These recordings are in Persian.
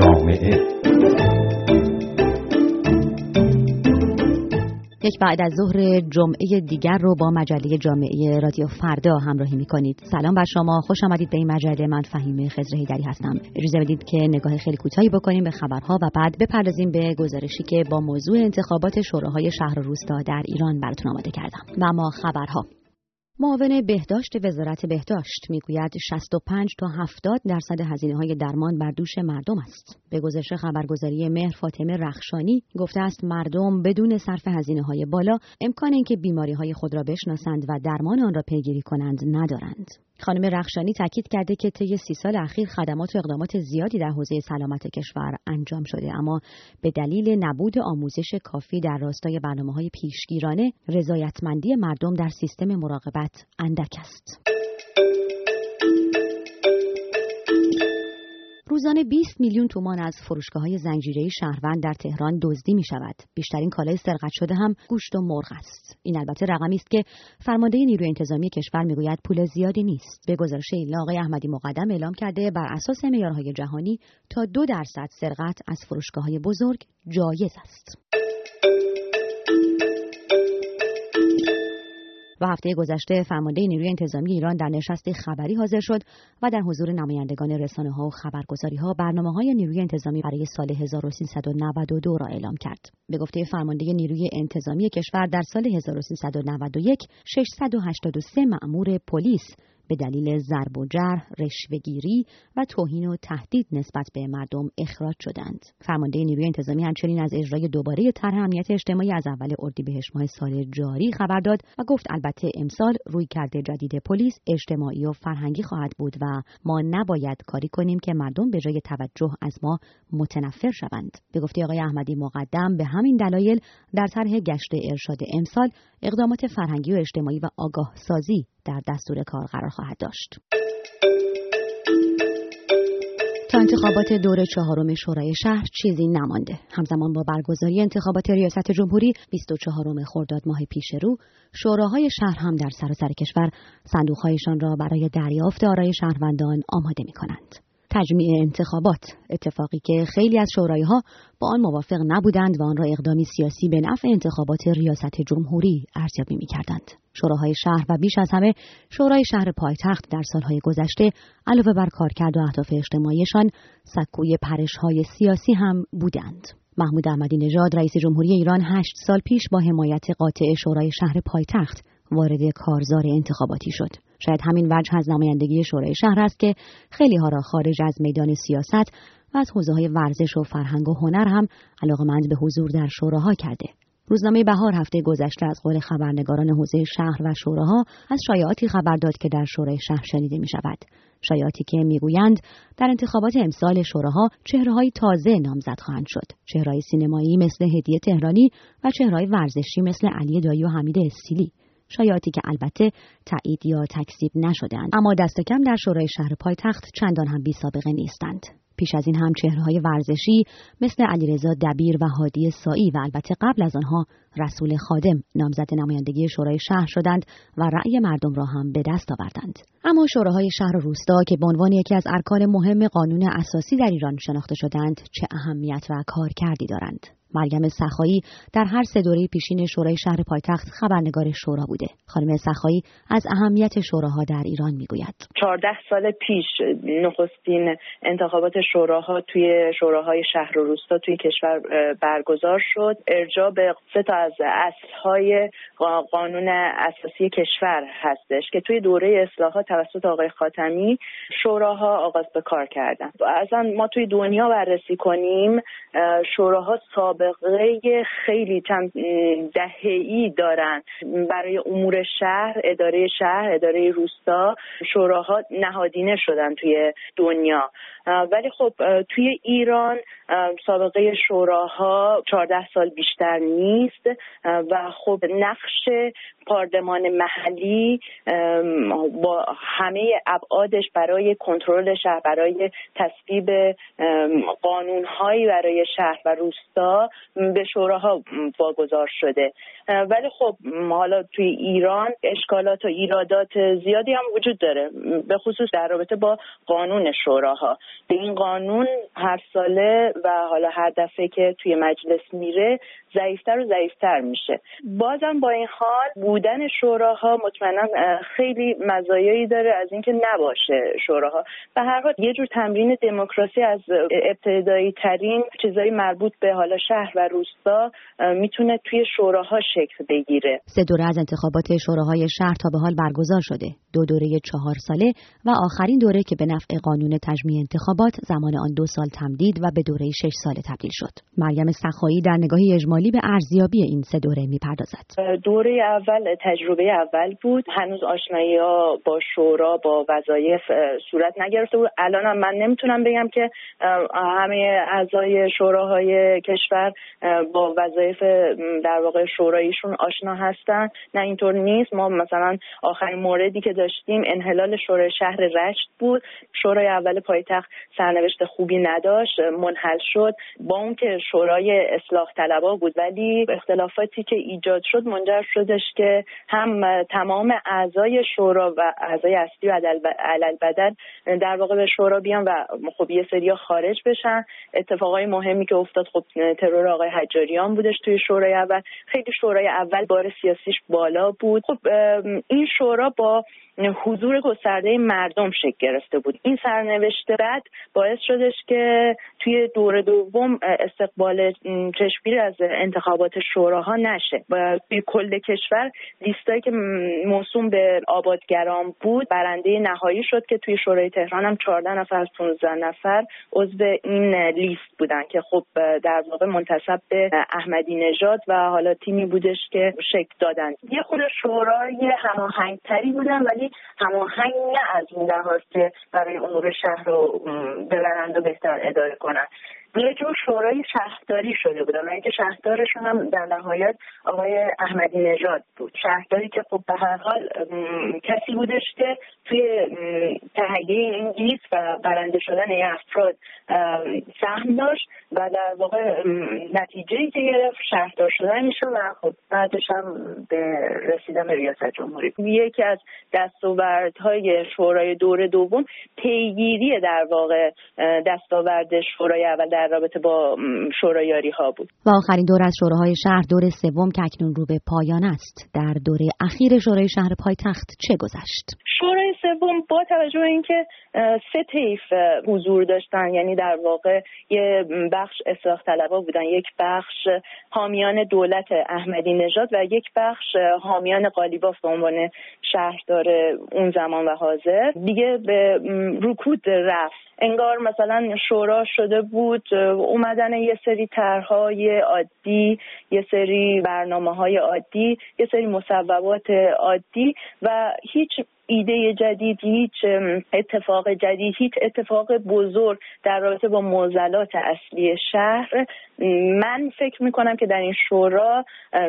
جامعه. یک بعد از ظهر جمعه دیگر رو با مجله جامعه رادیو فردا همراهی می کنید. سلام بر شما. خوش آمدید به این مجله. من فهیم خضر هیدری هستم. اجازه بدید که نگاه خیلی کوتاهی بکنیم به خبرها و بعد بپردازیم به گزارشی که با موضوع انتخابات شوراهای شهر و روستا در ایران براتون آماده کردم. و ما خبرها. معاون بهداشت وزارت بهداشت می‌گوید 65 تا 70 درصد هزینه های درمان بر دوش مردم است. به گزارش خبرگزاری مهر فاطمه رخشانی گفته است مردم بدون صرف هزینه های بالا امکان اینکه بیماری های خود را بشناسند و درمان آن را پیگیری کنند ندارند. خانم رخشانی تاکید کرده که طی سی سال اخیر خدمات و اقدامات زیادی در حوزه سلامت کشور انجام شده اما به دلیل نبود آموزش کافی در راستای برنامه های پیشگیرانه رضایتمندی مردم در سیستم مراقبت اندک است. روزانه 20 میلیون تومان از فروشگاه های زنجیره شهروند در تهران دزدی می شود. بیشترین کالای سرقت شده هم گوشت و مرغ است. این البته رقمی است که فرمانده نیروی انتظامی کشور می‌گوید پول زیادی نیست. به گزارش این آقای احمدی مقدم اعلام کرده بر اساس معیارهای جهانی تا دو درصد سرقت از فروشگاه های بزرگ جایز است. و هفته گذشته فرمانده نیروی انتظامی ایران در نشست خبری حاضر شد و در حضور نمایندگان رسانه ها و خبرگزاری ها برنامه های نیروی انتظامی برای سال 1392 را اعلام کرد. به گفته فرمانده نیروی انتظامی کشور در سال 1391 683 مأمور پلیس به دلیل ضرب و جرح، رشوهگیری و توهین و تهدید نسبت به مردم اخراج شدند. فرمانده نیروی انتظامی همچنین از اجرای دوباره طرح امنیت اجتماعی از اول اردیبهشت ماه سال جاری خبر داد و گفت البته امسال روی کرده جدید پلیس اجتماعی و فرهنگی خواهد بود و ما نباید کاری کنیم که مردم به جای توجه از ما متنفر شوند. به گفته آقای احمدی مقدم به همین دلایل در طرح گشت ارشاد امسال اقدامات فرهنگی و اجتماعی و آگاه سازی در دستور کار قرار خواهد داشت. تا انتخابات دور چهارم شورای شهر چیزی نمانده. همزمان با برگزاری انتخابات ریاست جمهوری 24 خرداد ماه پیش رو، شوراهای شهر هم در سراسر کشور صندوقهایشان را برای دریافت آرای شهروندان آماده می کنند. تجمیع انتخابات اتفاقی که خیلی از شورای ها با آن موافق نبودند و آن را اقدامی سیاسی به نفع انتخابات ریاست جمهوری ارزیابی می کردند. شوراهای شهر و بیش از همه شورای شهر پایتخت در سالهای گذشته علاوه بر کارکرد و اهداف اجتماعیشان سکوی پرش های سیاسی هم بودند. محمود احمدی نژاد رئیس جمهوری ایران هشت سال پیش با حمایت قاطع شورای شهر پایتخت وارد کارزار انتخاباتی شد. شاید همین وجه از نمایندگی شورای شهر است که خیلی ها را خارج از میدان سیاست و از حوزه های ورزش و فرهنگ و هنر هم علاقمند به حضور در شوراها کرده. روزنامه بهار هفته گذشته از قول خبرنگاران حوزه شهر و شوراها از شایعاتی خبر داد که در شورای شهر شنیده می شود. شایعاتی که می‌گویند در انتخابات امسال شوراها چهرههای تازه نامزد خواهند شد. چهرهای سینمایی مثل هدیه تهرانی و چهرهای ورزشی مثل علی دایی و حمید استیلی. شایعاتی که البته تایید یا تکذیب نشدهاند. اما دست کم در شورای شهر پایتخت چندان هم بی سابقه نیستند. پیش از این هم چهرههای ورزشی مثل علیرضا دبیر و هادی سایی و البته قبل از آنها رسول خادم نامزد نمایندگی شورای شهر شدند و رأی مردم را هم به دست آوردند. اما شوراهای شهر و روستا که به عنوان یکی از ارکان مهم قانون اساسی در ایران شناخته شدند چه اهمیت و کارکردی دارند؟ مریم سخایی در هر سه دوره پیشین شورای شهر پایتخت خبرنگار شورا بوده. خانم سخایی از اهمیت شوراها در ایران می‌گوید. 14 سال پیش نخستین انتخابات شوراها توی شوراهای شهر و روستا توی کشور برگزار شد. ارجاع به سه تا از اصلهای قانون اساسی کشور هستش که توی دوره اصلاحات توسط آقای خاتمی شوراها آغاز به کار کردن. اصلا ما توی دنیا بررسی کنیم شوراها سابقه خیلی چند دهه‌ای دارن. برای امور شهر اداره شهر اداره روستا شوراها نهادینه شدن توی دنیا. ولی خب توی ایران سابقه شوراها 14 سال بیشتر نیست. و خب نقش پاردمان محلی با همه ابعادش برای کنترل شهر برای تصویب قانونهایی برای شهر و روستا به شوراها واگذار شده. ولی خب حالا توی ایران اشکالات و ایرادات زیادی هم وجود داره. به خصوص در رابطه با قانون شوراها. به این قانون هر ساله و حالا هر دفعه که توی مجلس میره ضعیفتر و ضعیفتر میشه. بازم با این حال بودن شوراها مطمئنا خیلی مزایایی داره از اینکه نباشه شوراها. و هر حال یه جور تمرین دموکراسی از ابتدایی ترین چیزایی مربوط به حالا شهر و روستا می‌تونه توی شوراها شکل بگیره. سه دوره از انتخابات شوراهای شهر تا به حال برگزار شده. دو دوره چهار ساله و آخرین دوره که به نفع قانون تجمیع انتخابات زمان آن دو سال تمدید و به دوره شش ساله تبدیل شد. مریم سخایی در نگاهی اجمالی به ارزیابی این سه دوره می‌پردازد. دوره اول تجربه اول بود. هنوز آشنایی ها با شورا با وظایف صورت نگرفته بود. الان هم من نمی‌تونم بگم که همه اعضای شوراهای کشور با وظایف در واقع شوراییشون آشنا هستن. نه اینطور نیست. ما مثلا آخرین موردی که داشتیم انحلال شورای شهر رشت بود. شورای اول پایتخت سرنوشت خوبی نداشت. منحل شد با اون که شورای اصلاح طلبا بود. ولی اختلافاتی که ایجاد شد منجر شدش که هم تمام اعضای شورا و اعضای اصلی و علل بدل در واقع به شورا بیان و خب یه سریا خارج بشن. اتفاقای مهمی که افتاد خب ترور آقای حجاریان بودش توی شورای اول. خیلی شورای اول بار سیاسیش بالا بود. خب این شورا با حضور گسترده مردم شکل گرفته بود. این سرنوشت بعد باعث شدش که توی دور دوم استقبال چشمگیر از انتخابات شوراها نشه. و توی کل کشور لیستایی که موسوم به آبادگران بود برنده نهایی شد که توی شورای تهران هم 14 نفر از 15 نفر عضو این لیست بودن که خب در واقع منتصب به احمدی نژاد و حالا تیمی بودش که شکل دادن. یه خود شورای هماهنگتری بودن ولی هماهنگ نه از این لحاظ که برای امور شهر رو ببرند و بهتر اداره کنند. یه جور شورای شهرداری شده بودن و اینکه شهردارشون هم در نهایت آقای احمدی نژاد بود. شهرداری که خب به هر حال کسی بودش که توی تهیه این لیست و برنده شدن این افراد سهم داشت و در واقع نتیجه که گرفت شهردار شدن میشه و خب بعدش هم به رسیدن به ریاست جمهوری یکی از دستاوردهای شورای دور دوم پیگیری در واقع دستاورد شورای اول رابطه با شورایاری ها بود. و آخرین دور از شوراهای شهر دور سوم که اکنون رو به پایان است. در دوره اخیر شورای شهر پایتخت چه گذشت؟ شورای سوم با توجه به اینکه سه طیف حضور داشتن یعنی در واقع یه بخش اصلاح طلبا بودن. یک بخش حامیان دولت احمدی نژاد و یک بخش حامیان قالیباف به عنوان شهردار اون زمان و حاضر. دیگه به رکود رفت. انگار مثلا شورا شده بود اومدن یه سری طرحهای عادی یه سری برنامه های عادی یه سری مصوبات عادی و هیچ ایده جدید هیچ اتفاق جدید هیچ اتفاق بزرگ در رابطه با موزلات اصلی شهر. من فکر می‌کنم که در این شورا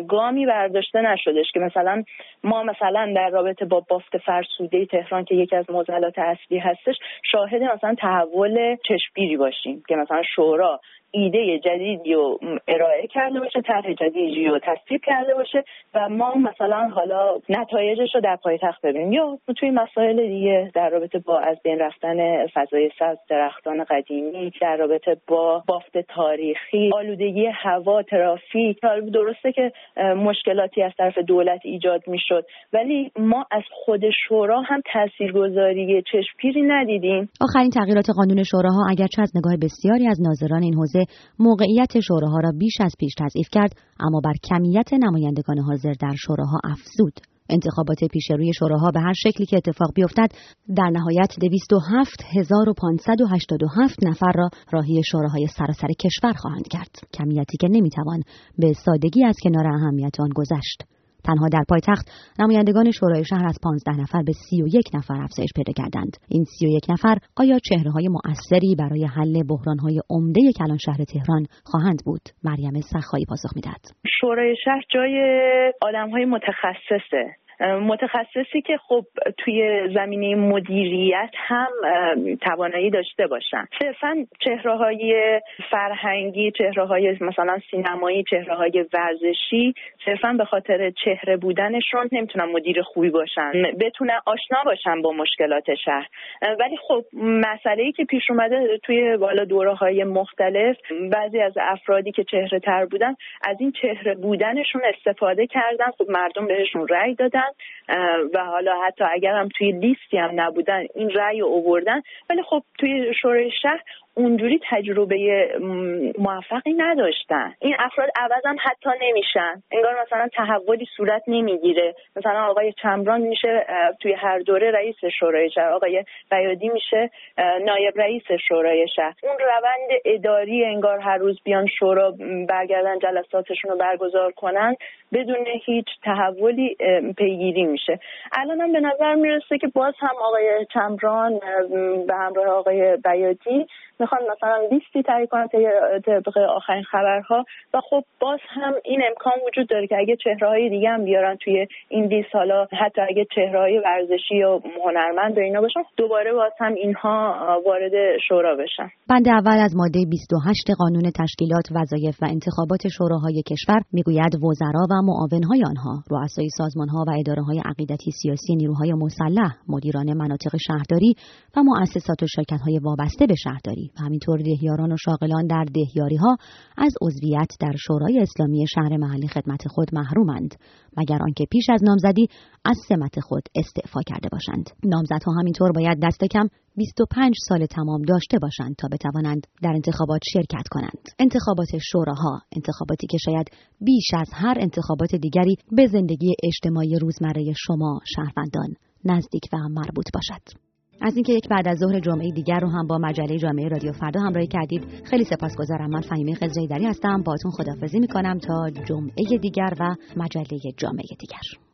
گامی برداشته نشدش که مثلا ما مثلا در رابطه با بافت فرسوده تهران که یکی از موزلات اصلی هستش شاهد مثلا تحول چشمگیری باشیم که مثلا شورا ایده جدیدی رو ارائه کرده باشه طرح جدیدی رو تصویب کرده باشه و ما مثلا حالا نتایجش رو در پایتخت ببینیم. یا توی مسائل دیگه در رابطه با از بین رفتن فضای سبز درختان قدیمی در رابطه با بافت تاریخی آلودگی هوا ترافیک. درسته که مشکلاتی از طرف دولت ایجاد می‌شد ولی ما از خود شورا هم تاثیرگذاری چشمگیری ندیدیم. آخرین تغییرات قانون شوراها اگرچه از نگاه بسیاری از ناظران این حوزه موقعیت شوراها را بیش از پیش تضعیف کرد اما بر کمیت نمایندگان حاضر در شوراها افزود. انتخابات پیش روی شوراها به هر شکلی که اتفاق بیفتد در نهایت 207587 نفر را راهی شوراهای سراسر کشور خواهند کرد. کمیتی که نمی‌توان به سادگی از کنار اهمیت آن گذشت. تنها در پایتخت نمایندگان شورای شهر از 15 نفر به 31 نفر افزایش پیدا کردند. این 31 نفر آیا چهره های مؤثری برای حل بحران های عمده کلان شهر تهران خواهند بود؟ مریم سخایی پاسخ می‌داد شورای شهر جای آدم های متخصصه. متخصصی که خب توی زمینه مدیریت هم توانایی داشته باشن. صرفا چهره های فرهنگی چهره های مثلا سینمایی چهره های ورزشی صرفا به خاطر چهره بودنشون نمی‌تونن مدیر خوبی باشن بتونن آشنا باشن با مشکلات شهر. ولی خب مسئله ای که پیش اومده توی بالا دوره های مختلف بعضی از افرادی که چهره تر بودن از این چهره بودنشون استفاده کردن. خب مردم بهشون رأی دادن. و حالا حتی اگر هم توی لیستی هم نبودن این رأی رو اووردن ولی خب توی شورای شهر اونجوری تجربه موفقی نداشتن. این افراد عوضم حتی نمیشن. انگار مثلا تحولی صورت نمی‌گیره. مثلا آقای چمران میشه توی هر دوره رئیس شورای شهر. آقای بیادی میشه نایب رئیس شورای شهر. اون روند اداری انگار هر روز بیان شورا برگردن جلساتشون رو برگزار کنن بدون هیچ تحولی پیگیری میشه. الان هم به نظر می‌رسه که باز هم آقای چمران به همراه آقای بیادی می‌خوان مثلا لیستی تهیه کنن طبق آخرین خبرها. و خب باز هم این امکان وجود داره که اگه چهره های دیگه هم بیارن توی این لیست حالا حتی اگه چهره های ورزشی یا هنرمند و اینا باشن دوباره باز هم اینها وارد شورا بشن. بند اول از ماده 28 قانون تشکیلات وظایف و انتخابات شوراهای کشور می‌گوید وزرا و معاونهای آنها رؤسای سازمانها و اداره های عقیدتی سیاسی نیروهای مسلح مدیران مناطق شهرداری و مؤسسات و شرکت های وابسته به شهرداری. و همینطور دهیاران و شاغلان در دهیاری ها از عضویت در شورای اسلامی شهر محلی خدمت خود محرومند مگر آنکه پیش از نامزدی از سمت خود استعفا کرده باشند. نامزدها همینطور باید دست کم 25 سال تمام داشته باشند تا بتوانند در انتخابات شرکت کنند. انتخابات شوراها انتخاباتی که شاید بیش از هر انتخابات دیگری به زندگی اجتماعی روزمره شما شهروندان نزدیک و مربوط باشد. از اینکه یک بعد از ظهر جمعه دیگر رو هم با مجله جامعه رادیو فردا همراهی کردید خیلی سپاسگزارم. من فهیمه دری هستم. باتون خدافزی می‌کنم تا جمعه دیگر و مجله جامعه دیگر.